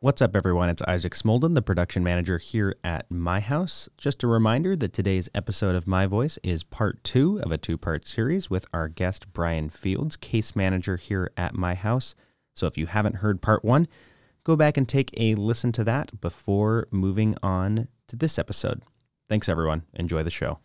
What's up, everyone? It's Isaac Smolden, the production manager here at My House. Just a reminder that today's episode of My Voice is part two of a two part series with our guest, Bryan Fields, case manager here at My House. So if you haven't heard part one, go back and take a listen to that before moving on to this episode. Thanks, everyone. Enjoy the show.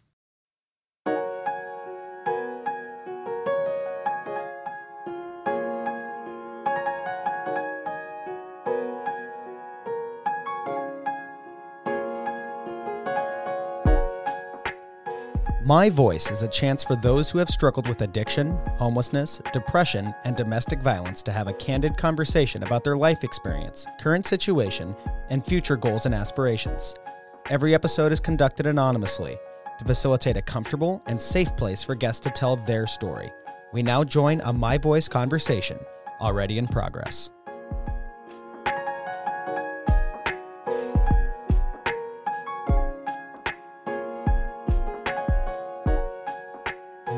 My Voice is a chance for those who have struggled with addiction, homelessness, depression, and domestic violence to have a candid conversation about their life experience, current situation, and future goals and aspirations. Every episode is conducted anonymously to facilitate a comfortable and safe place for guests to tell their story. We now join a My Voice conversation, already in progress.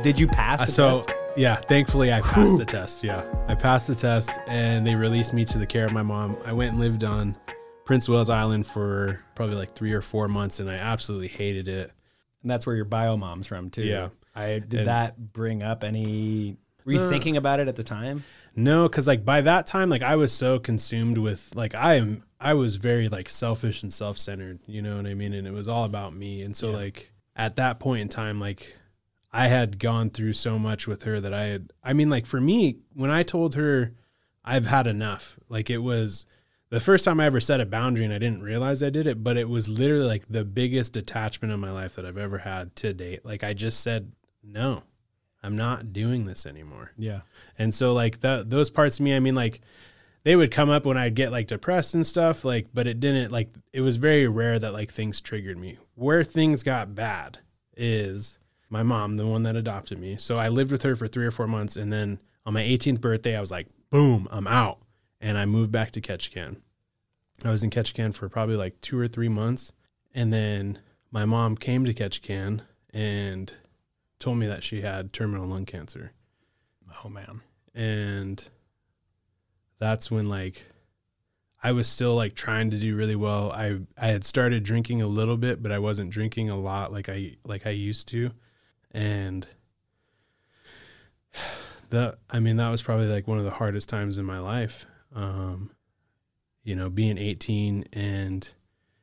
Did you pass the so test? yeah, thankfully I passed the test. Yeah, I passed the test, and they released me to the care of my mom. I went and lived on Prince Wales Island for probably like three or four months, and I absolutely hated it. And that's where your bio mom's from too. Yeah. I did And- that bring up any were you No. thinking about it at the time? No, because like by that time, like I was so consumed with like I am, I was very like selfish and self centered. You know what I mean? And it was all about me. And so Yeah. like at that point in time, like I had gone through so much with her that I had. I mean, like for me, when I told her I've had enough, like it was the first time I ever set a boundary, and I didn't realize I did it, but it was literally like the biggest detachment of my life that I've ever had to date. Like I just said, no, I'm not doing this anymore. Yeah. And so like that those parts of me, I mean like they would come up when I'd get like depressed and stuff, like but it didn't like it was very rare that like things triggered me. Where things got bad is my mom, the one that adopted me. So I lived with her for 3 or 4 months and then on my 18th birthday I was like, boom, I'm out. And I moved back to Ketchikan. I was in Ketchikan for probably like 2 or 3 months and then my mom came to Ketchikan and told me that she had terminal lung cancer Oh man. and that's when like I was still like trying to do really well. I I had started drinking a little bit, but I wasn't drinking a lot like I like I used to. And that I mean that was probably like one of the hardest times in my life. Um you know, being 18 and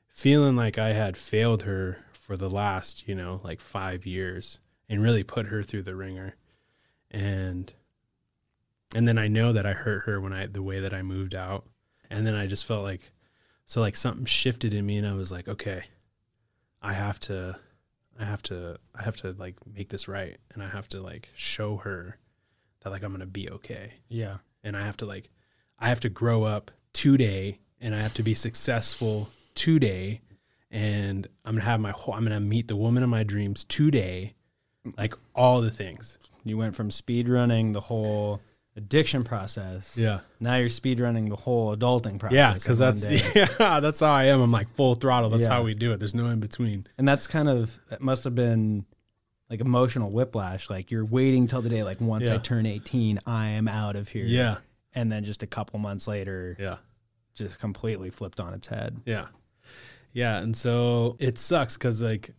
feeling like I had failed her for the last, you know, like 5 years and really put her through the ringer. And and then I know that I hurt her when I the way that I moved out, and then I just felt like so like something shifted in me, and I was like, okay, I have to, I have to, I have to like make this right, and I have to like show her that like I'm gonna be okay, Yeah. and I have to like, I have to grow up today, and I have to be successful today, and I'm gonna have my whole, I'm gonna meet the woman of my dreams today, like all the things. You went from speed running the whole addiction process. Yeah. Now you're speed running the whole adulting process. Yeah, because that's yeah, that's how I am. I'm like full throttle. That's Yeah. how we do it. There's no in between. And that's kind of it must have been like emotional whiplash. Like you're waiting till the day like once I turn 18, I am out of here. Yeah, And then just a couple months later, yeah, just completely flipped on its head. yeah, yeah. And so it sucks because like,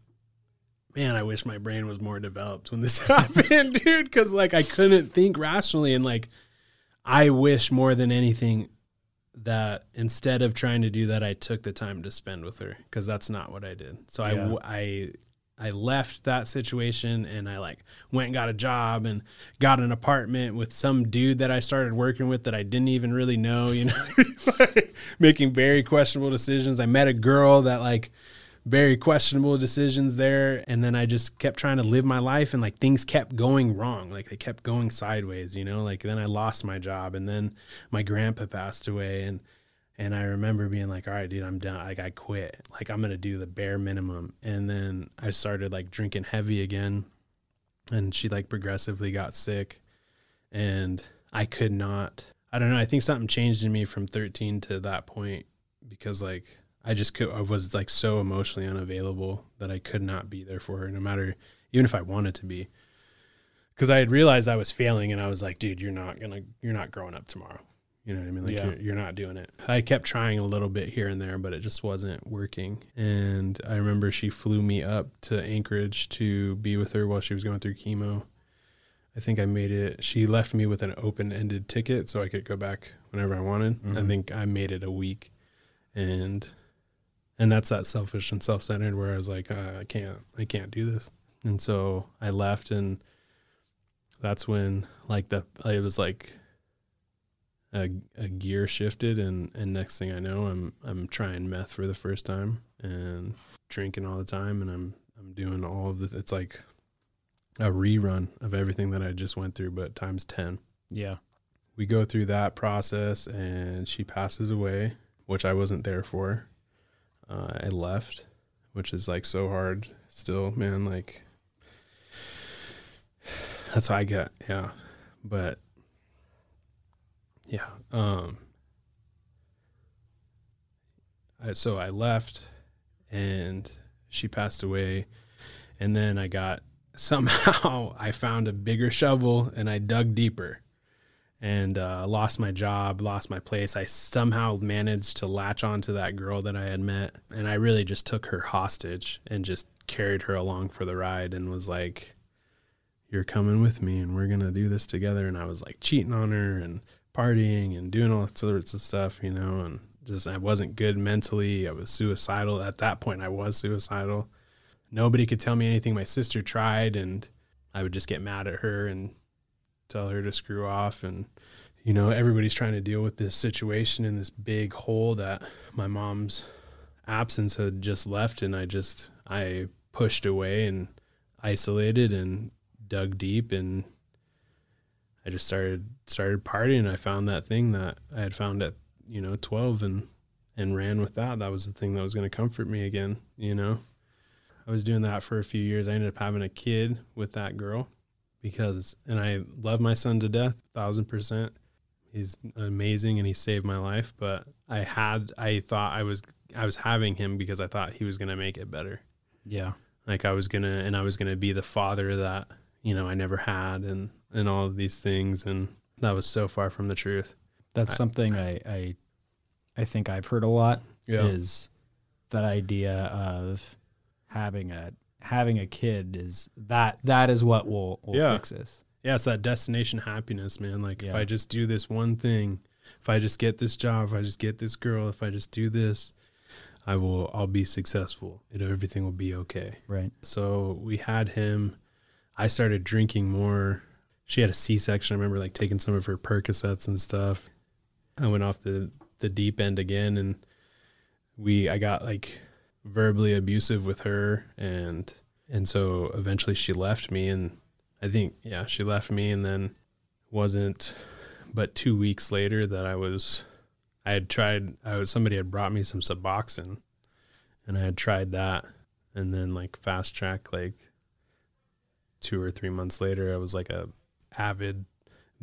man, I wish my brain was more developed when this happened, dude. Because like I couldn't think rationally, and like I wish more than anything that instead of trying to do that, I took the time to spend with her because that's not what I did. So I I, I I left that situation and I like went and got a job and got an apartment with some dude that I started working with that I didn't even really know, you know, like, making very questionable decisions. I met a girl that like very questionable decisions there and then I just kept trying to live my life and like things kept going wrong. Like they kept going sideways, you know? Like then I lost my job and then my grandpa passed away and and I remember being like, all right, dude, I'm done. Like I quit. Like I'm gonna do the bare minimum. And then I started like drinking heavy again. And she like progressively got sick. And I could not I don't know, I think something changed in me from thirteen to that point because like I just could I was like so emotionally unavailable that I could not be there for her no matter even if I wanted to be. Cause I had realized I was failing and I was like, dude, you're not gonna you're not growing up tomorrow You know what I mean? Like Yeah. you're, you're not doing it. I kept trying a little bit here and there, but it just wasn't working. And I remember she flew me up to Anchorage to be with her while she was going through chemo. I think I made it. She left me with an open-ended ticket so I could go back whenever I wanted. I Mhm. think I made it a week, and and that's that selfish and self-centered where I was like, uh, I can't, I can't do this. And so I left, and that's when like the it was like a, a gear shifted, and and next thing I know, I'm I'm trying meth for the first time and drinking all the time, and I'm I'm doing all of the. It's like a rerun of everything that I just went through, but times ten Yeah. we go through that process and she passes away which i wasn't there for uh, i left which is like so hard still man like that's how i get yeah. But yeah um I, so i left and she passed away. And then i got somehow i found a bigger shovel and i dug deeper and uh, lost my job, lost my place. I somehow managed to latch onto that girl that I had met, and I really just took her hostage and just carried her along for the ride and was like, "You're coming with me, and we're gonna do this together." And I was like cheating on her and partying and doing all sorts of stuff, you know, and just I wasn't good mentally. I was suicidal at that point. I was suicidal. Nobody could tell me anything. My sister tried, and I would just get mad at her and tell her to screw off and you know everybody's trying to deal with this situation in this big hole that my mom's absence had just left and I just I pushed away and isolated and dug deep and I just started started partying. I found that thing that I had found at you know 12 and and ran with that. That was the thing that was going to comfort me again you know? I was doing that for a few years. I ended up having a kid with that girl because and I love my son to death, thousand percent. He's amazing and he saved my life. But I had I thought I was I was having him because I thought he was gonna make it better. Yeah. Like I was gonna and I was gonna be the father that, you know, I never had and and all of these things and that was so far from the truth. That's I- something I, I I think I've heard a lot is that idea of having a having a kid is that that is what will, will Yeah. fix this. Yeah, it's that destination happiness, man. Like if I just do this one thing, if I just get this job, if I just get this girl, if I just do this, I will I'll be successful. You know, everything will be okay. Right. So we had him. I started drinking more. She had a C section. I remember like taking some of her Percocets and stuff. I went off the the deep end again, and we I got like verbally abusive with her, and and so eventually she left me, and I think yeah she left me, and then wasn't but two weeks later that I was I had tried I was somebody had brought me some Suboxone, and I had tried that, and then like fast track like two or three months later i was like a avid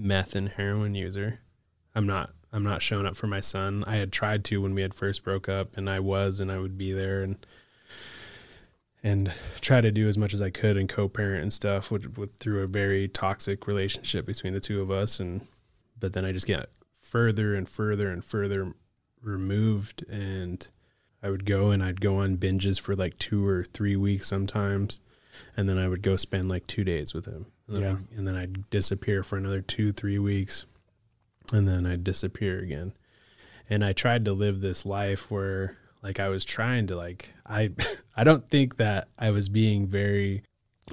meth and heroin user. I'm not i'm not showing up for my son. I had tried to when we had first broke up and i was and i would be there and and try to do as much as i could and co-parent and stuff with, with through a very toxic relationship between the two of us. And but then i just get further and further and further removed. And I would go and I'd go on binges for like two or three weeks sometimes, and then I would go spend like two days with him. And then, Yeah. And then I'd disappear for another two, three weeks, and then I'd disappear again. And I tried to live this life where like I was trying to like I I don't think that I was being very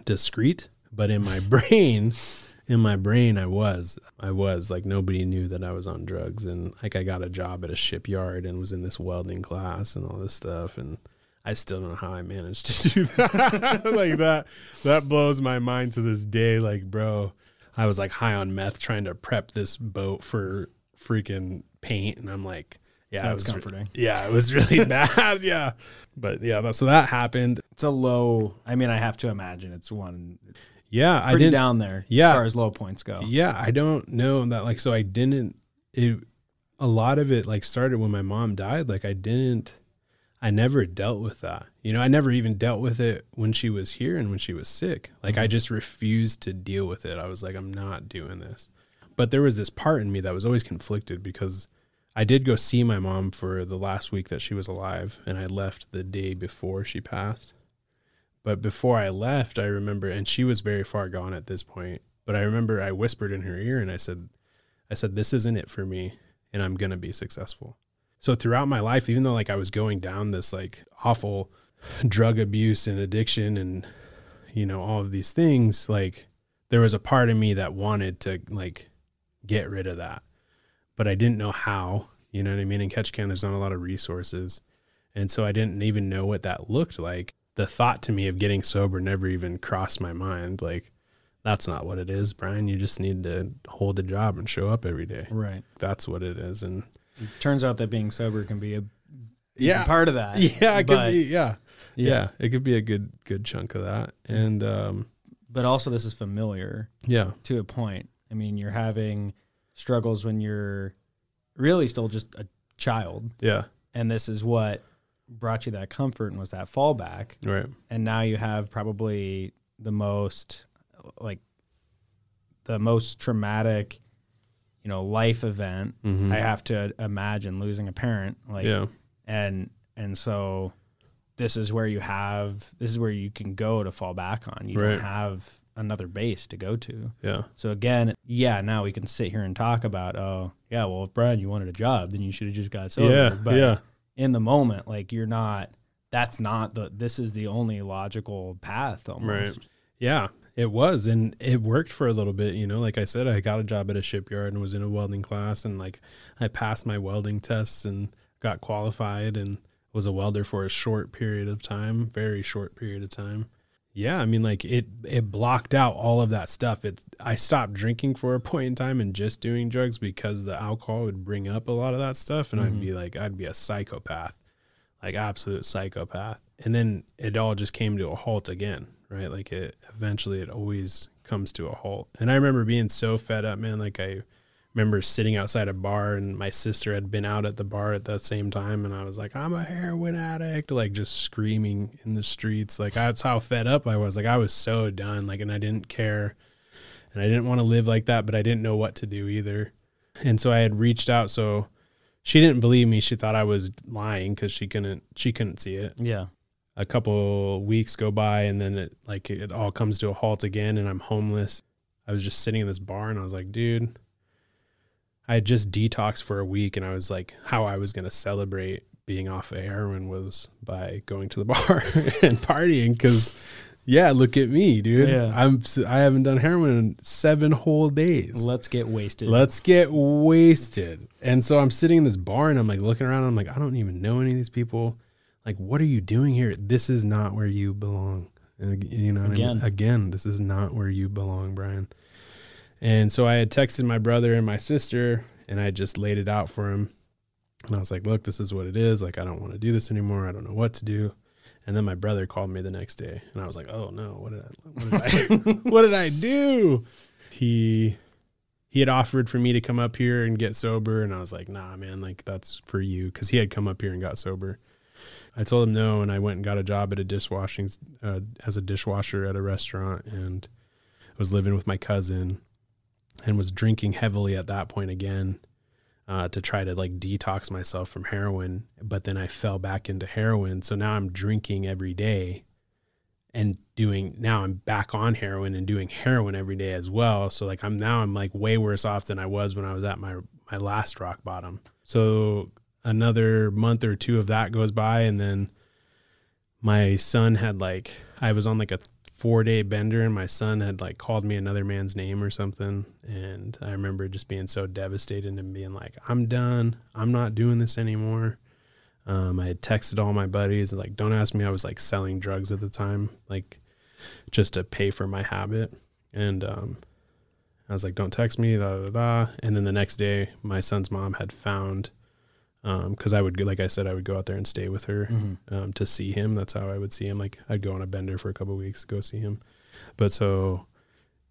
discreet, but in my brain in my brain I was. I was like nobody knew that I was on drugs and like I got a job at a shipyard and was in this welding class and all this stuff and I still don't know how I managed to do that. like that that blows my mind to this day like bro, I was like high on meth trying to prep this boat for freaking paint and I'm like yeah, it That's was comforting. yeah, it was really bad. Yeah. But yeah, that, so that happened. It's a low I mean I have to imagine it's one Yeah, I didn't down there Yeah. as far as low points go. Yeah, I don't know that like so I didn't it a lot of it like started when my mom died like I didn't I never dealt with that. You know, I never even dealt with it when she was here and when she was sick. Like I mm-hmm. just refused to deal with it. I was like I'm not doing this. but there was this part in me that was always conflicted because I did go see my mom for the last week that she was alive, and I left the day before she passed. But before I left, I remember, and she was very far gone at this point. But I remember I whispered in her ear and I said, I said, this isn't it for me, and I'm gonna be successful. So throughout my life, even though like I was going down this like awful drug abuse and addiction and you know all of these things, like there was a part of me that wanted to like get rid of that, but I didn't know how. You know what I mean? In Ketchikan, there's not a lot of resources, and so I didn't even know what that looked like. The thought to me of getting sober never even crossed my mind. Like that's not what it is, Bryan. You just need to hold a job and show up every day. Right. That's what it is, and It turns out that being sober can be a Yeah. part of that. yeah, it could be yeah. yeah. yeah, It could be a good good chunk of that, and um, But also, this is familiar yeah, to a point. I mean, you're having struggles when you're really still just a child, yeah, and this is what brought you that comfort and was that fallback. right, and now you have probably the most like the most traumatic you know life event Mhm. i have to imagine losing a parent like yeah, and and so this is where you have this is where you can go to fall back on. You Right. don't have another base to go to. Yeah, so again yeah now we can sit here and talk about oh yeah well if bryan you wanted a job then you should have just got sober. Yeah, but yeah, in the moment like you're not that's not the this is the only logical path almost. Yeah. It was, and it worked for a little bit. You know, like I said, I got a job at a shipyard and was in a welding class, and like I passed my welding tests and got qualified, and was a welder for a short period of time, very short period of time. Yeah, I mean, like it it blocked out all of that stuff. It I stopped drinking for a point in time and just doing drugs because the alcohol would bring up a lot of that stuff, and I'd Mhm. be like, I'd be a psychopath, like absolute psychopath. And then it all just came to a halt again, right? Like it eventually it always comes to a halt. And I remember being so fed up, man. Like I remember sitting outside a bar and my sister had been out at the bar at that same time and I was like, I'm a heroin addict, like just screaming in the streets. Like that's how fed up I was. Like I was so done. Like and I didn't care. And I didn't want to live like that, but I didn't know what to do either. And so I had reached out so she didn't believe me. She thought I was lying because she couldn't she couldn't see it yeah a couple weeks go by and then it like it all comes to a halt again and I'm homeless. I was just sitting in this bar and I was like, dude, I had just detoxed for a week and I was like, how I was going to celebrate being off of heroin was by going to the bar and partying cuz yeah, look at me, dude. Yeah. I'm I haven't done heroin in 7 whole days. let's get wasted Let's get wasted. And so I'm sitting in this bar and I'm like looking around. I'm like, I don't even know any of these people. Like, what are you doing here? This is not where you belong. And, you know, what I mean? Again. again, this is not where you belong, Bryan. And so I had texted my brother and my sister, and I just laid it out for him. And I was like, look, this is what it is. Like, I don't want to do this anymore. I don't know what to do. And then my brother called me the next day, and I was like, oh no, what did I, what did I, what did I do? He he had offered for me to come up here and get sober and i was like nah man like that's for you because he had come up here and got sober i told him no and i went and got a job at a dishwashing uh, as a dishwasher at a restaurant and was living with my cousin and was drinking heavily at that point again uh, to try to like detox myself from heroin but then i fell back into heroin so now i'm drinking every day and doing now I'm back on heroin and doing heroin every day as well. So like I'm now I'm like way worse off than I was when I was at my my last rock bottom. So another month or two of that goes by and then my son had like I was on like a 4-day bender and my son had like called me another man's name or something and I remember just being so devastated and being like I'm done. I'm not doing this anymore. Um, I had texted all my buddies like, don't ask me. I was like selling drugs at the time, like just to pay for my habit. And um, I was like, don't text me, da da da. And then the next day, my son's mom had found, because I would, go- like I said, I would go out there and stay with her Mhm. um, to see him. That's how I would see him. Like I'd go on a bender for a couple of weeks, go see him. But so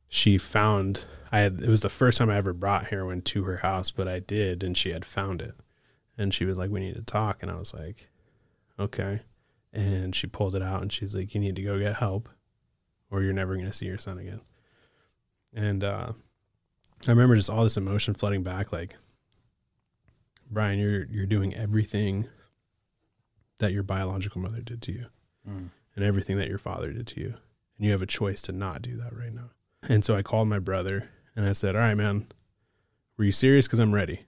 she found, I had, it was the first time I ever brought heroin to her house, but I did, and she had found it and she was like, "We need to talk," and I was like, "Okay." And she pulled it out, and she's like, "You need to go get help, or you're never going to see your son again." And uh, I remember just all this emotion flooding back like Bryan, you're you're doing everything that your biological mother did to you Mm. and everything that your father did to you. And you have a choice to not do that right now. And so I called my brother and I said, All right, man, were you serious? Because I'm ready.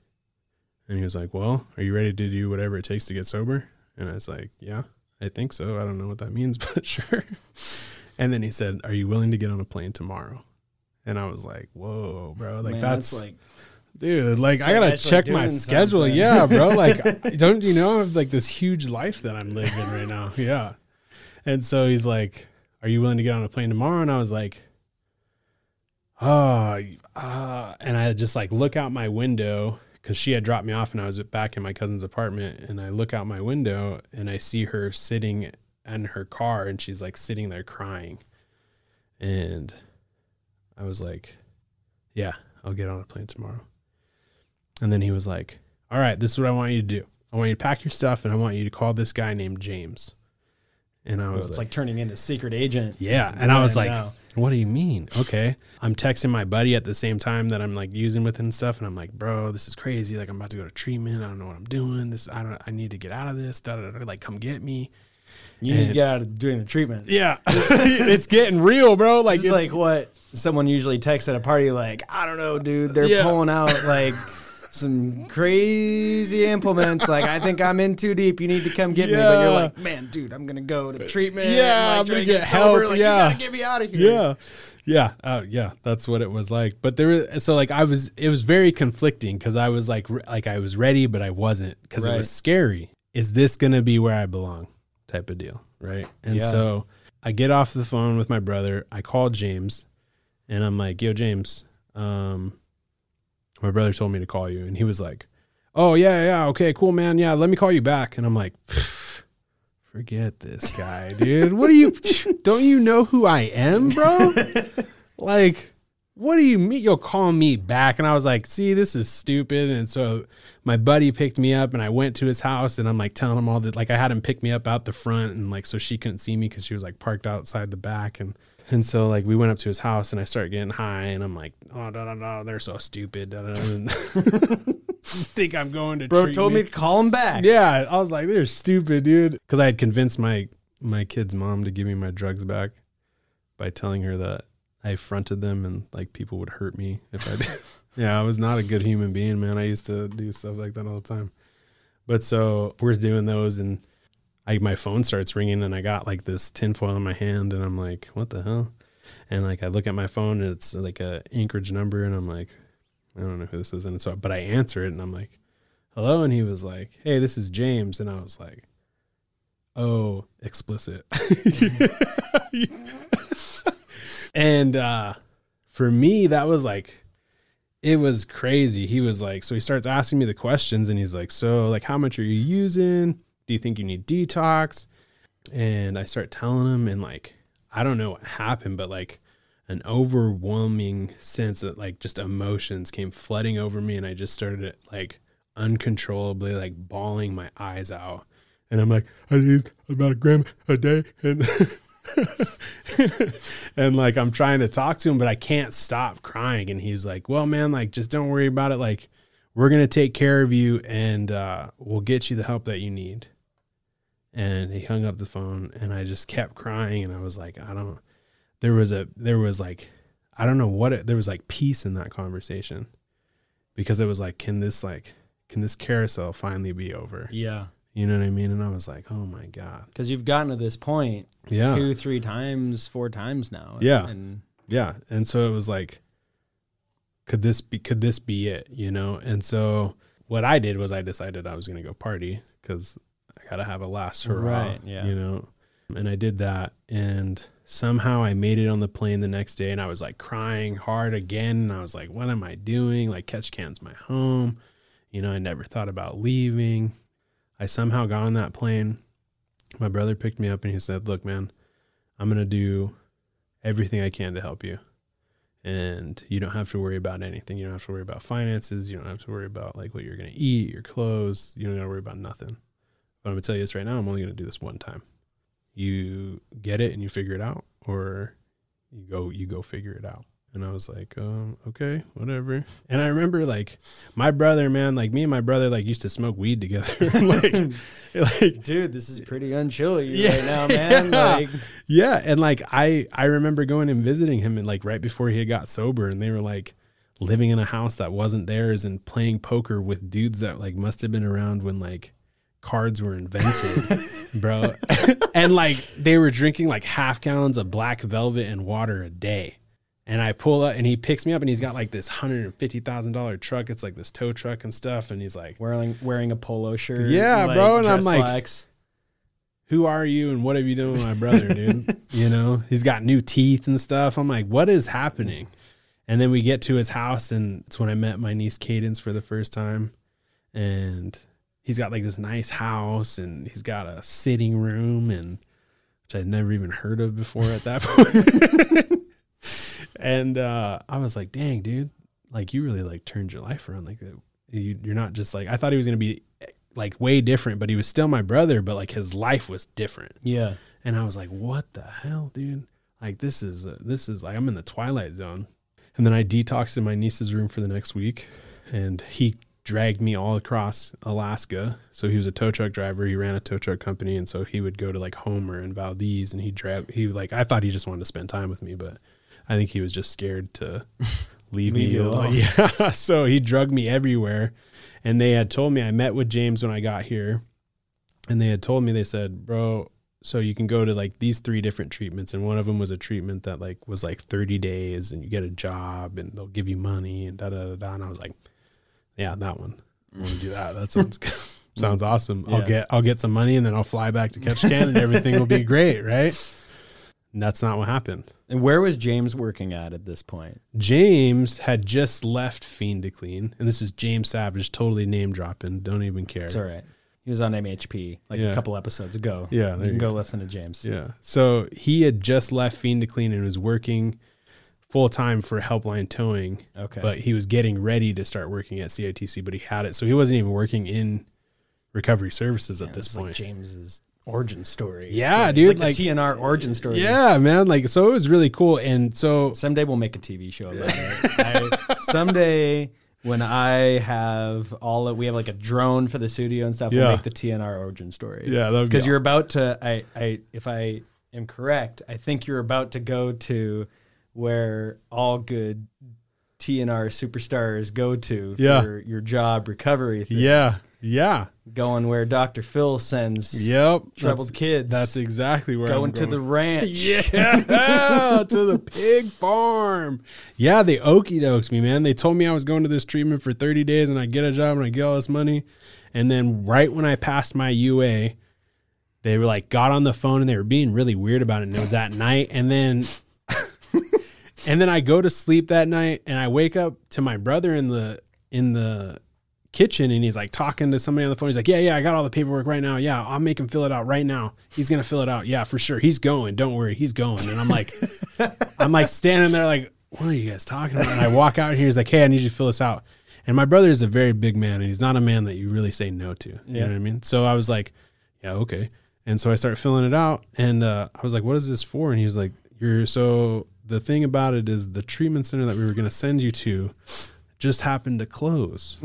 And he was like, Well, are you ready to do whatever it takes to get sober? And I was like, Yeah, I think so. I don't know what that means, but sure. And then he said, Are you willing to get on a plane tomorrow? And I was like, Whoa, bro. Like, Man, that's, like dude, like, It's I gotta check my schedule. something. Yeah, bro. Like, don't you know I have like this huge life that I'm living right now? Yeah. And so he's like, Are you willing to get on a plane tomorrow? And I was like, Oh, uh, and I just like look out my window because she had dropped me off and I was back in my cousin's apartment. And I look out my window and I see her sitting in her car and she's like sitting there crying. And I was like, Yeah, I'll get on a plane tomorrow. And then he was like, All right, this is what I want you to do. I want you to pack your stuff and I want you to call this guy named James. And I well, was it's like, like turning into secret agent. yeah. And I was like, now. what do you mean? Okay. I'm texting my buddy at the same time that I'm like using with and stuff. And I'm like, bro, this is crazy. Like I'm about to go to treatment. I don't know what I'm doing. This, I don't, I need to get out of this. Da, da, da, like come get me. You need to get out of doing the treatment. Yeah. it's getting real, bro. Like It's it's like what someone usually texts at a party, like, I don't know, dude. They're Yeah. pulling out like some crazy implements. Like, I think I'm in too deep. You need to come get me. But you're like, man, dude, I'm gonna go to treatment. Yeah, like, I'm gonna to get help, Like, yeah. you gotta get me out of here. yeah. Yeah. Uh, yeah. That's what it was like. But there was, so like I was, it was very conflicting because I was like, re- like I was ready, but I wasn't because it was scary. Is this going to be where I belong? Type of deal. Right. And Yeah. so I get off the phone with my brother. I call James and I'm like, yo, James, um, my brother told me to call you. And he was like, oh, yeah, yeah. Okay, cool, man. Yeah. Let me call you back. And I'm like, forget this guy, dude. What do you, don't you know who I am, bro? like, what do you mean you'll call me back? And I was like, see, this is stupid. And so my buddy picked me up and I went to his house and I'm like telling him all that, like I had him pick me up out the front and like, so she couldn't see me because she was like parked outside the back. And, and so like we went up to his house and I started getting high and I'm like, oh, no, no, no, they're so stupid. Think I'm going to Bro told me to call him back. yeah, I was like, they're stupid, dude. Because I had convinced my my kid's mom to give me my drugs back by telling her that I fronted them and like people would hurt me if I did. yeah, I was not a good human being, man. I used to do stuff like that all the time. But so we're doing those, and I my phone starts ringing, and I got like this tinfoil in my hand, and I'm like, what the hell? And like I look at my phone, and it's like a Anchorage number, and I'm like, I don't know who this is, and so but I answer it, and I'm like hello? And he was like hey this is james. And i was like oh explicit. And uh for me that was like it was crazy. He was like so he starts asking me the questions and he's like so like how much are you using do you think you need detox? And i start telling him and like i don't know what happened but like an overwhelming sense of like just emotions came flooding over me and i just started like uncontrollably like bawling my eyes out. And i'm like i need about a gram a day and and like i'm trying to talk to him but i can't stop crying. And he's like well man like just don't worry about it. Like we're gonna take care of you and uh, we'll get you the help that you need and he hung up the phone and i just kept crying and i was like i don't there was a there was like i don't know what it, there was like peace in that conversation because it was like can this like can this carousel finally be over Yeah. you know what i mean and i was like oh my god Because you've gotten to this point yeah two, three times, four times now. Yeah. And yeah and so it was like could this be could this be it you know and so what i did was i decided i was going to go party because i gotta have a last hurrah Right, yeah. you know and i did that and somehow i made it on the plane the next day and i was like crying hard again and i was like what am i doing like Ketchikan's my home you know i never thought about leaving i somehow got on that plane my brother picked me up and he said look man i'm going to do everything i can to help you and you don't have to worry about anything. You don't have to worry about finances. You don't have to worry about like what you're going to eat, your clothes. You don't got to worry about nothing. But I'm going to tell you this right now. I'm only going to do this one time. You get it and you figure it out, or you go you go figure it out. And I was like, um, okay, whatever. And I remember like my brother, man, like me and my brother like used to smoke weed together. like, like Dude, this is pretty unchill Yeah, right now, man. yeah. Like, Yeah, and like I I remember going and visiting him and like right before he had got sober and they were like living in a house that wasn't theirs and playing poker with dudes that like must have been around when like cards were invented, bro. and like they were drinking like half gallons of black velvet and water a day. And I pull up and he picks me up and he's got like this hundred and fifty thousand dollar truck. It's like this tow truck and stuff. And he's like, wearing wearing a polo shirt. Yeah, bro, and I'm like- slacks. who are you and what have you done with my brother, dude? you know, he's got new teeth and stuff. I'm like, what is happening? And then we get to his house, and it's when I met my niece Cadence for the first time. And he's got like this nice house, and he's got a sitting room, and which I'd never even heard of before at that point. and uh, I was like, dang, dude, like you really like turned your life around. Like you, you're not just like I thought he was gonna be like way different, but he was still my brother, but like his life was different. Yeah. And I was like, what the hell, dude? Like this is uh, this is like I'm in the twilight zone. And then I detoxed in my niece's room for the next week, and he dragged me all across Alaska. So he was a tow truck driver. He ran a tow truck company, and so he would go to like Homer and Valdez, and he drag he like I thought he just wanted to spend time with me, but I think he was just scared to leave, Leave me alone. Yeah. so he drugged me everywhere, and they had told me I met with James when I got here, and they had told me they said, bro, so you can go to like these three different treatments and one of them was a treatment that like was like 30 days and you get a job and they'll give you money and da da da da and I was like yeah that one I want to do that that sounds sounds awesome I'll get I'll get some money and then I'll fly back to Ketchikan and everything will be great right and that's not what happened And where was James working at at this point? James had just left Fiend to Clean and this is James Savage totally name dropping don't even care It's all right. He was on MHP like Yeah. a couple episodes ago. yeah You can you go listen to James. Yeah. So he had just left Fiend to Clean and was working full time for Helpline Towing, Okay. but he was getting ready to start working at CITC, but he had it. So he wasn't even working in recovery services at this is like point. James's origin story. Yeah, It's dude, Like, like- the TNR origin story. yeah, man. Like, so it was really cool. And so, Someday we'll make a TV show about it. I, someday when I have all of, we have like a drone for the studio and stuff. Yeah. We'll make the TNR origin story. yeah, would be because you're about to. I, I, if I am correct, I think you're about to go to where all good TNR superstars go to Yeah. for your job recovery. Thing. yeah, yeah, going where Dr. Phil sends yep. troubled that's, kids. That's exactly where going I'm to the ranch. Yeah, to the pig farm. Yeah, they okey dokes me, man. They told me I was going to this treatment for 30 days and I get a job and I get all this money. And then right when I passed my UA, they were like got on the phone and they were being really weird about it. And it was that night. And then and then I go to sleep that night and I wake up to my brother in the in the kitchen and he's like talking to somebody on the phone. He's like, Yeah, yeah, I got all the paperwork right now. Yeah, I'll make him fill it out right now. He's gonna fill it out. Yeah, for sure. He's going. Don't worry, he's going. And I'm like, I'm like standing there like, what are you guys talking about? And I walk out here, he's like, Hey, I need you to fill this out. And my brother is a very big man and he's not a man that you really say no to. You Yeah. know what I mean? So I was like, Yeah, okay. And so I start filling it out and uh, I was like, What is this for? And he was like, You're so the thing about it is the treatment center that we were gonna send you to just happened to close.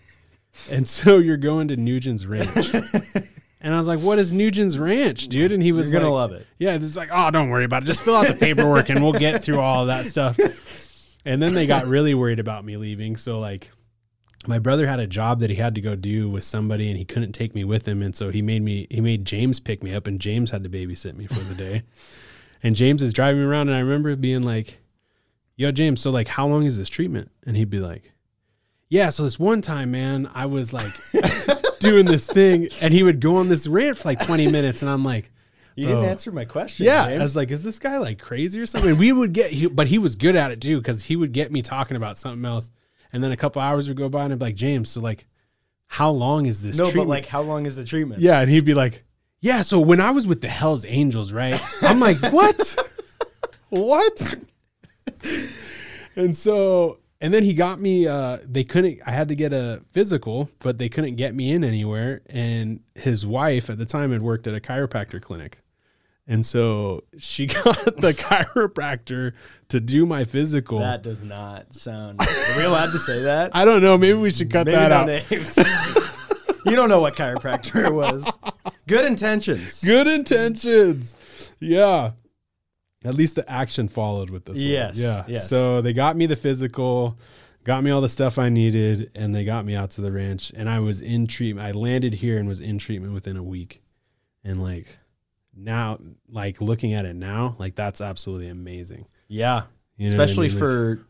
and so you're going to Nugen's Ranch. and I was like, what is Nugen's Ranch, dude? And he was You're gonna like, love it. yeah, it's like, oh, don't worry about it. Just fill out the paperwork and we'll get through all of that stuff. And then they got really worried about me leaving. So like my brother had a job that he had to go do with somebody and he couldn't take me with him. And so he made me he made James pick me up and James had to babysit me for the day. and James is driving me around and I remember being like, Yo, James, so like how long is this treatment? And he'd be like, Yeah, so this one time, man, I was like doing this thing and he would go on this rant for like 20 minutes and I'm like, You didn't answer my question. yeah, James. I was like, is this guy like crazy or something? we would get, he, but he was good at it too because he would get me talking about something else, and then a couple hours would go by, and I'd be like, James, so like, how long is this? no, treatment? but like, how long is the treatment? yeah, and he'd be like, yeah. So when I was with the Hell's Angels, right? I'm like, what? what? and so, and then he got me. Uh, they couldn't. I had to get a physical, but they couldn't get me in anywhere. And his wife at the time had worked at a chiropractor clinic. And so she got the chiropractor to do my physical. That does not sound. Are we allowed to say that? I don't know. Maybe we should cut Maybe that out. you don't know what chiropractor it was. Good intentions. Good intentions. Yeah. At least the action followed with this. one. Yes, Yeah. yes. So they got me the physical, got me all the stuff I needed, and they got me out to the ranch. And I was in treatment. I landed here and was in treatment within a week. And like now, like looking at it now, like that's absolutely amazing. Yeah. You know what I Especially mean? Like, for,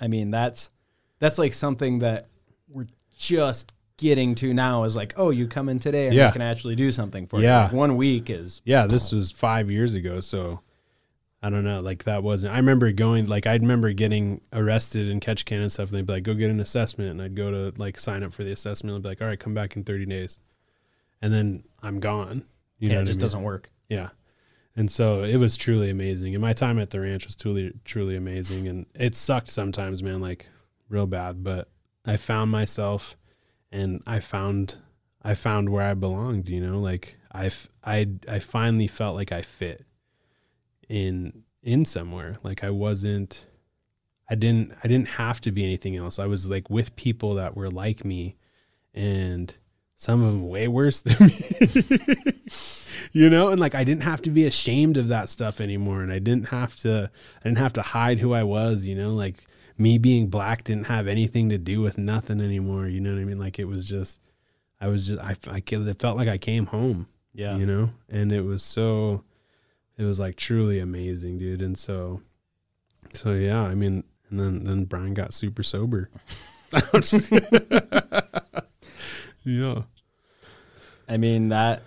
I mean, that's that's like something that we're just getting to now. Is like, oh, you come in today and Yeah. we can actually do something for Yeah. you. Like one week is yeah, this was five years ago. So I don't know. Like that wasn't, I remember going, like, I remember getting arrested in Ketchikan and stuff. And they'd be like, go get an assessment. And I'd go to like sign up for the assessment. I'd be like, all right, come back in 30 days. And then I'm gone. You yeah, know it what I just mean? doesn't work. Yeah. And so it was truly amazing. And my time at the ranch was truly, truly amazing. And it sucked sometimes, man, like real bad. But I found myself and I found, I found where I belonged, you know, like I I I finally felt like I fit in, in somewhere. Like I wasn't, I didn't, I didn't have to be anything else. I was like with people that were like me and some of them way worse than me. you know and like i didn't have to be ashamed of that stuff anymore and i didn't have to i didn't have to hide who i was you know like me being black didn't have anything to do with nothing anymore you know what i mean? Like it was just i was just i, I it felt like i came home Yeah. you know? And it was so it was like truly amazing dude. And so so yeah i mean and then then bryan got super sober. Yeah. I mean that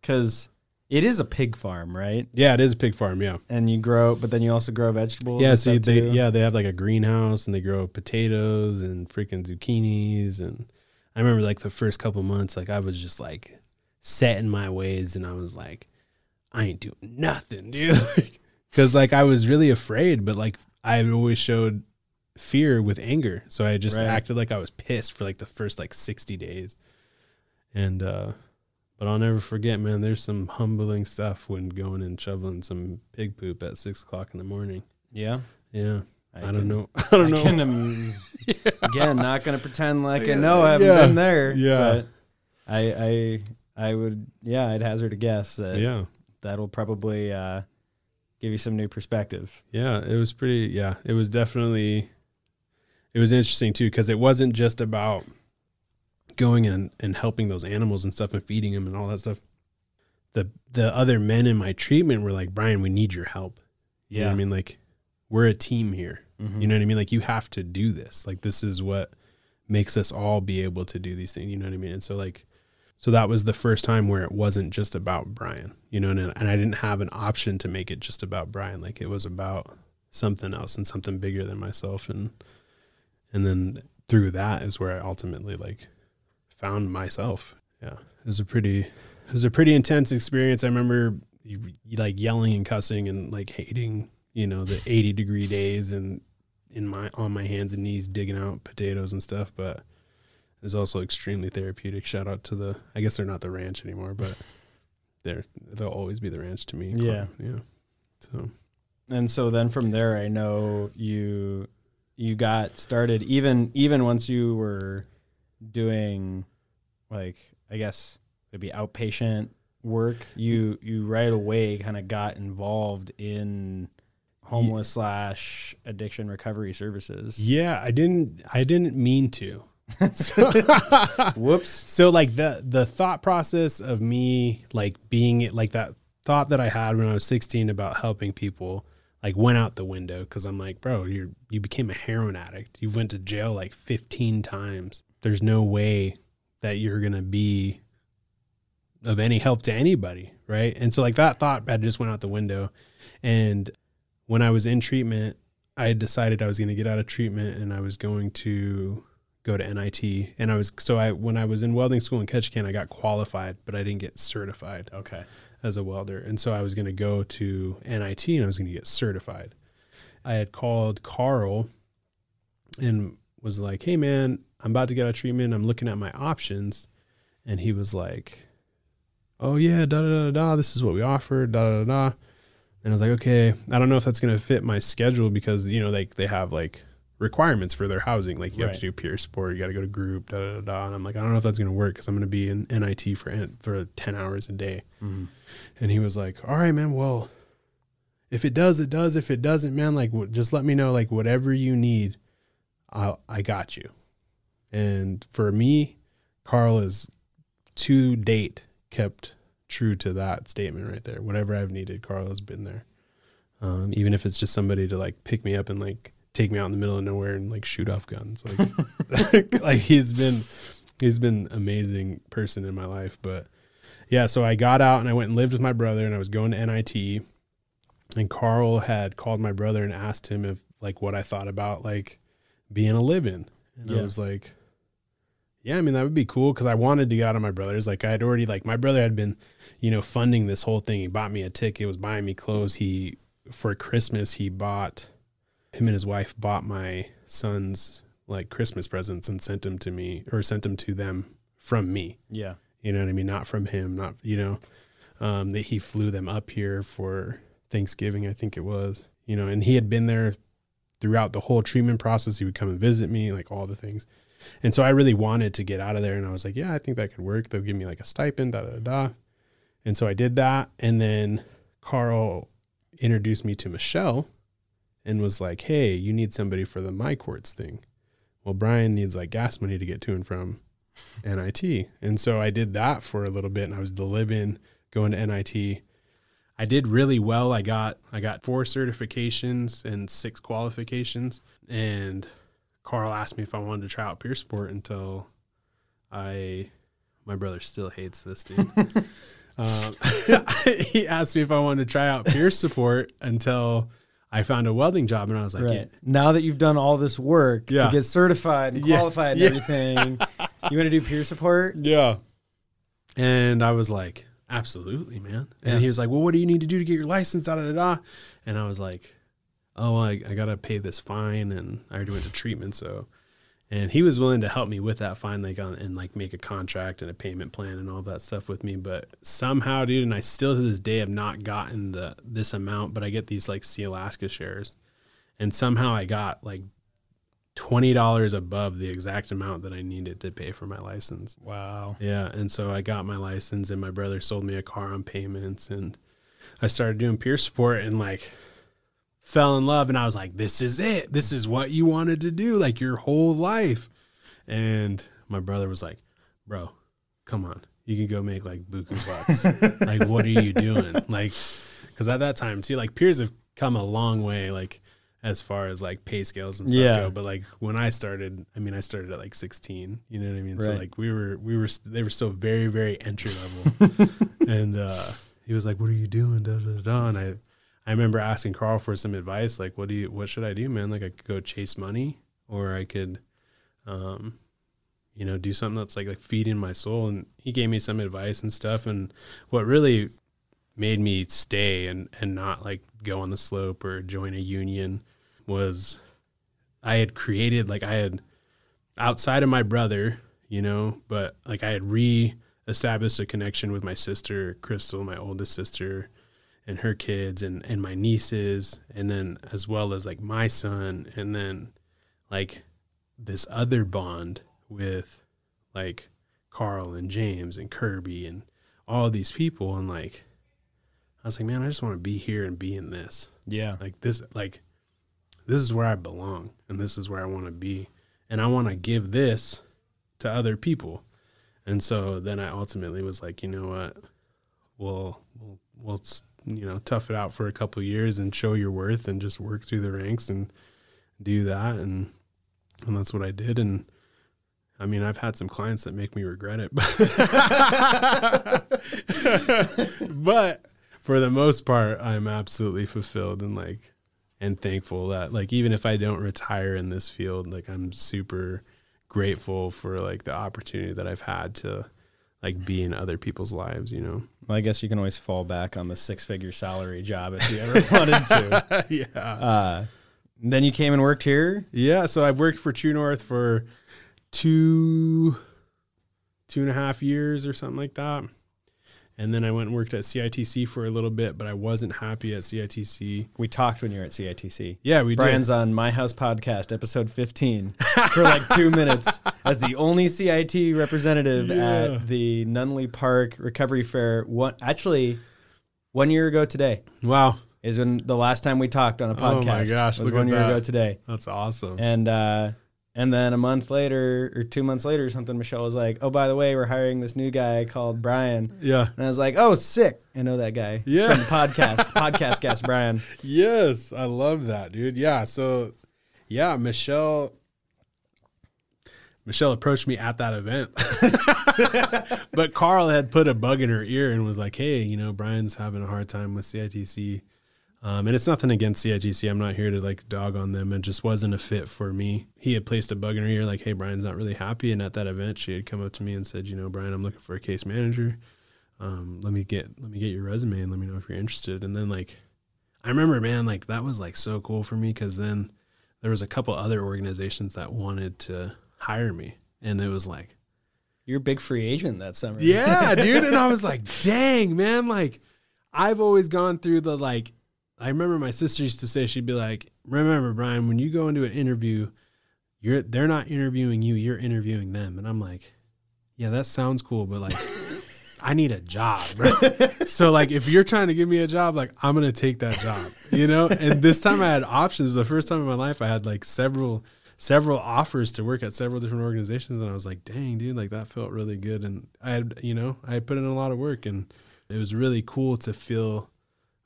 because it is a pig farm, right? yeah it is a pig farm yeah And you grow, but then you also grow vegetables. Yeah, so stuff they too. yeah they have like a greenhouse and they grow potatoes and freaking zucchinis and I remember like the first couple months like I was just like set in my ways and I was like I ain't doing nothing, dude. Cuz like I was really afraid, but like I always showed fear with anger. So I just Right. acted like I was pissed for like the first like 60 days. And uh but I'll never forget, man. There's some humbling stuff when going and shoveling some pig poop at six o'clock in the morning. yeah. Yeah, I, don't know. I don't know. Can, um, Again, not gonna pretend like I know I haven't yeah, been there. yeah. but I, I, I would, yeah, I'd hazard a guess that yeah, that'll probably uh, give you some new perspective. yeah. It was pretty. Yeah, it was definitely. It was interesting too because it wasn't just about going and and helping those animals and stuff and feeding them and all that stuff. The the other men in my treatment were like, Bryan, we need your help. You know what I mean? Like, we're a team here. Mhm. You know what I mean? Like you have to do this. Like this is what makes us all be able to do these things. You know what I mean? And so like, so that was the first time where it wasn't just about Bryan. You know, and and I didn't have an option to make it just about Bryan. Like it was about something else and something bigger than myself. And and then through that is where I ultimately like found myself. Yeah, it was a pretty it was a pretty intense experience. I remember you, you like yelling and cussing and like hating you know the 80 degree days and in my on my hands and knees digging out potatoes and stuff but it was also extremely therapeutic shout out to the i guess they're not the ranch anymore but they're they'll always be the ranch to me Yeah. yeah so And so then from there, I know you, you got started even even once you were doing, like I guess it'd be outpatient work. You you right away kind of got involved in homeless slash addiction recovery services. yeah i didn't i didn't mean to so, Whoops. so like the the thought process of me like being it like that thought that I had when I was 16 about helping people like went out the window because I'm like, bro, you're you became a heroin addict. You went to jail like 15 times. There's no way that you're gonna be of any help to anybody, right? And so like that thought had just went out the window. And when I was in treatment, I had decided I was going to get out of treatment and I was going to go to NIT. And I was so I when I was in welding school in Ketchikan, I got qualified, but I didn't get certified Okay. as a welder. And so I was going to go to NIT and I was going to get certified. I had called Carl and was like, "Hey man, I'm about to get a treatment. I'm looking at my options." And he was like, oh yeah, da da da da. This is what we offer, da da da. da. And I was like, okay, I don't know if that's gonna fit my schedule because you know like they have like requirements for their housing. Like you have to do peer support, you got to go to group, da da da da. And I'm like, I don't know if that's gonna work because I'm gonna be in NIT for for ten hours a day. Mm-hmm. And he was like, all right, man. Well, if it does, it does. If it doesn't, man, like wh- just let me know. Like whatever you need, I I got you. And for me, Carl is to date kept true to that statement right there. Whatever I've needed, Carl has been there. Um, even if it's just somebody to like pick me up and like take me out in the middle of nowhere and like shoot off guns, like like he's been he's been amazing person in my life. But yeah, so I got out and I went and lived with my brother and I was going to NIT. And Carl had called my brother and asked him if like what I thought about like being a live-in. And I was like, yeah, I mean that would be cool because I wanted to get out of my brother's. Like I had already like my brother had been, you know, funding this whole thing. He bought me a ticket, was buying me clothes. He for Christmas he bought him and his wife bought my son's like Christmas presents and sent them to me or sent them to them from me. Yeah. You know what I mean? Not from him, not you know. Um, that he flew them up here for Thanksgiving, I think it was. You know, and he had been there throughout the whole treatment process. He would come and visit me, like all the things. And so I really wanted to get out of there. And I was like, yeah, I think that could work. They'll give me like a stipend, da da da. And so I did that. And then Carl introduced me to Michelle and was like, hey, you need somebody for the My Courts thing. Well, Bryan needs like gas money to get to and from NIT. And so I did that for a little bit and I was in going to NIT. I did really well. I got I got four certifications and six qualifications. And Carl asked me if I wanted to try out peer sport until I my brother still hates this dude. um, he asked me if I wanted to try out peer support until I found a welding job and I was like, Right. yeah, Now that you've done all this work Yeah. to get certified and Yeah. qualified and everything, you want to do peer support? Yeah. And I was like, absolutely, man. And Yeah. he was like, well, what do you need to do to get your license? Da, da, da, da. And I was like, oh, I, I got to pay this fine. And I already went to treatment. So, and he was willing to help me with that fine, like, on, and like make a contract and a payment plan and all that stuff with me. But somehow, dude, and I still to this day have not gotten the, this amount, but I get these like Sealaska shares. And somehow I got like $20 above the exact amount that I needed to pay for my license. Wow. Yeah, and so I got my license, and my brother sold me a car on payments, and I started doing peer support, and like fell in love, and I was like, "This is it. This is what you wanted to do, like your whole life." And my brother was like, "Bro, come on, you can go make like buku bucks. like, what are you doing? Like, because at that time too, like peers have come a long way, like." As far as like pay scales and stuff Yeah. go, but like when I started, I mean, I started at like 16. You know what I mean? So like we were, we were, they were still very, very entry level. and uh, he was like, "What are you doing?" Da, da, da, da. And I, I remember asking Carl for some advice, like, "What do you, what should I do, man? Like, I could go chase money, or I could, um, you know, do something that's like like feeding my soul." And he gave me some advice and stuff. And what really made me stay and and not like go on the slope or join a union was I had created like I had outside of my brother, you know, but like I had re established a connection with my sister, Crystal, my oldest sister, and her kids and and my nieces and then as well as like my son and then like this other bond with like Carl and James and Kirby and all these people and like I was like, man, I just want to be here and be in this. Yeah. Like this like this is where I belong and this is where I want to be and I want to give this to other people. And so then I ultimately was like, you know what? We'll we'll we'll you know, tough it out for a couple years and show your worth and just work through the ranks and do that and and that's what I did and I mean, I've had some clients that make me regret it. but for the most part, I'm absolutely fulfilled and like and thankful that like even if I don't retire in this field, like I'm super grateful for like the opportunity that I've had to like be in other people's lives, you know. Well, I guess you can always fall back on the six figure salary job if you ever wanted to. yeah. Uh, then you came and worked here. Yeah, so I've worked for True North for two two and a half years or something like that. And then I went and worked at CITC for a little bit, but I wasn't happy at CITC. We talked when you were at CITC. Yeah, we Bryan's did. on My House Podcast, episode 15, for like two minutes as the only CIT representative Yeah. at the Nunley Park Recovery Fair. One, actually, one year ago today Wow, is when the last time we talked on a podcast. Oh my gosh, was one year that. ago today. that's awesome. And uh, and then a month later or two months later or something, Michelle was like, "Oh, by the way, we're hiring this new guy called Bryan." yeah. And I was like, "Oh, sick! I know that guy. He's Yeah. from the podcast, podcast guest Bryan." Yes, I love that, dude. Yeah, so yeah, Michelle Michelle approached me at that event. but Carl had put a bug in her ear and was like, "Hey, you know, Bryan's having a hard time with CITC." Um, and it's nothing against CITC. I'm not here to like dog on them. It just wasn't a fit for me. He had placed a bug in her ear, like, "Hey, Bryan's not really happy." And at that event, she had come up to me and said, "You know, Bryan, I'm looking for a case manager. Um, let me get let me get your resume and let me know if you're interested." And then like I remember, man, like that was like so cool for me because then there was a couple other organizations that wanted to hire me, and it was like, You're a big free agent that summer. yeah, dude. And I was like, dang, man, like I've always gone through the like. I remember my sister used to say she'd be like, "Remember, Bryan, when you go into an interview, you're they're not interviewing you, you're interviewing them." And I'm like, "Yeah, that sounds cool, but like, I need a job, bro. so like, if you're trying to give me a job, like, I'm gonna take that job, you know." And this time I had options. The first time in my life I had like several several offers to work at several different organizations, and I was like, "Dang, dude, like that felt really good." And I had, you know, I had put in a lot of work, and it was really cool to feel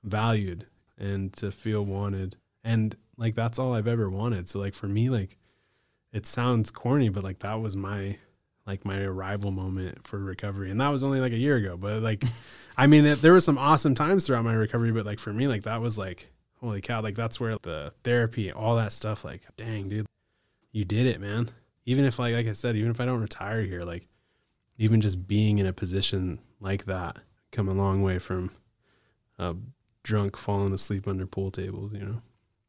valued and to feel wanted. And like that's all i've ever wanted. So like for me like it sounds corny but like that was my like my arrival moment for recovery. And that was only like a year ago but like i mean it, there was some awesome times throughout my recovery but like for me like that was like holy cow like that's where the therapy all that stuff like dang dude you did it man. Even if like like i said even if i don't retire here like even just being in a position like that come a long way from uh, drunk falling asleep under pool tables, you know.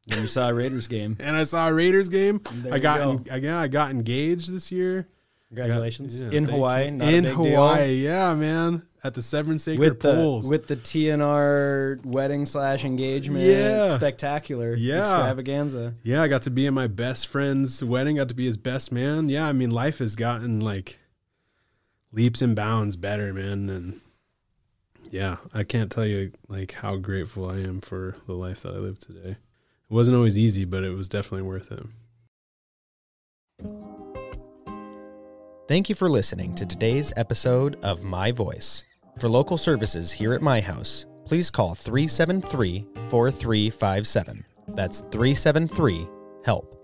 When you saw a Raiders game. And I saw a Raiders game. I got go. en- I, I got engaged this year. Congratulations. Yeah, in Hawaii. you. Not a in big deal. Hawaii, yeah, man, at the Seven Sacred With the, Pools. with the TNR wedding slash engagement Yeah. spectacular Yeah. extravaganza. yeah, I got to be in my best friend's wedding. Got to be his best man. Yeah, I mean, life has gotten like leaps and bounds better, man. And yeah, I can't tell you like how grateful I am for the life that I live today. It wasn't always easy, but it was definitely worth it. Thank you for listening to today's episode of My Voice. For local services here at my house, please call 373 4357. That's 373 HELP.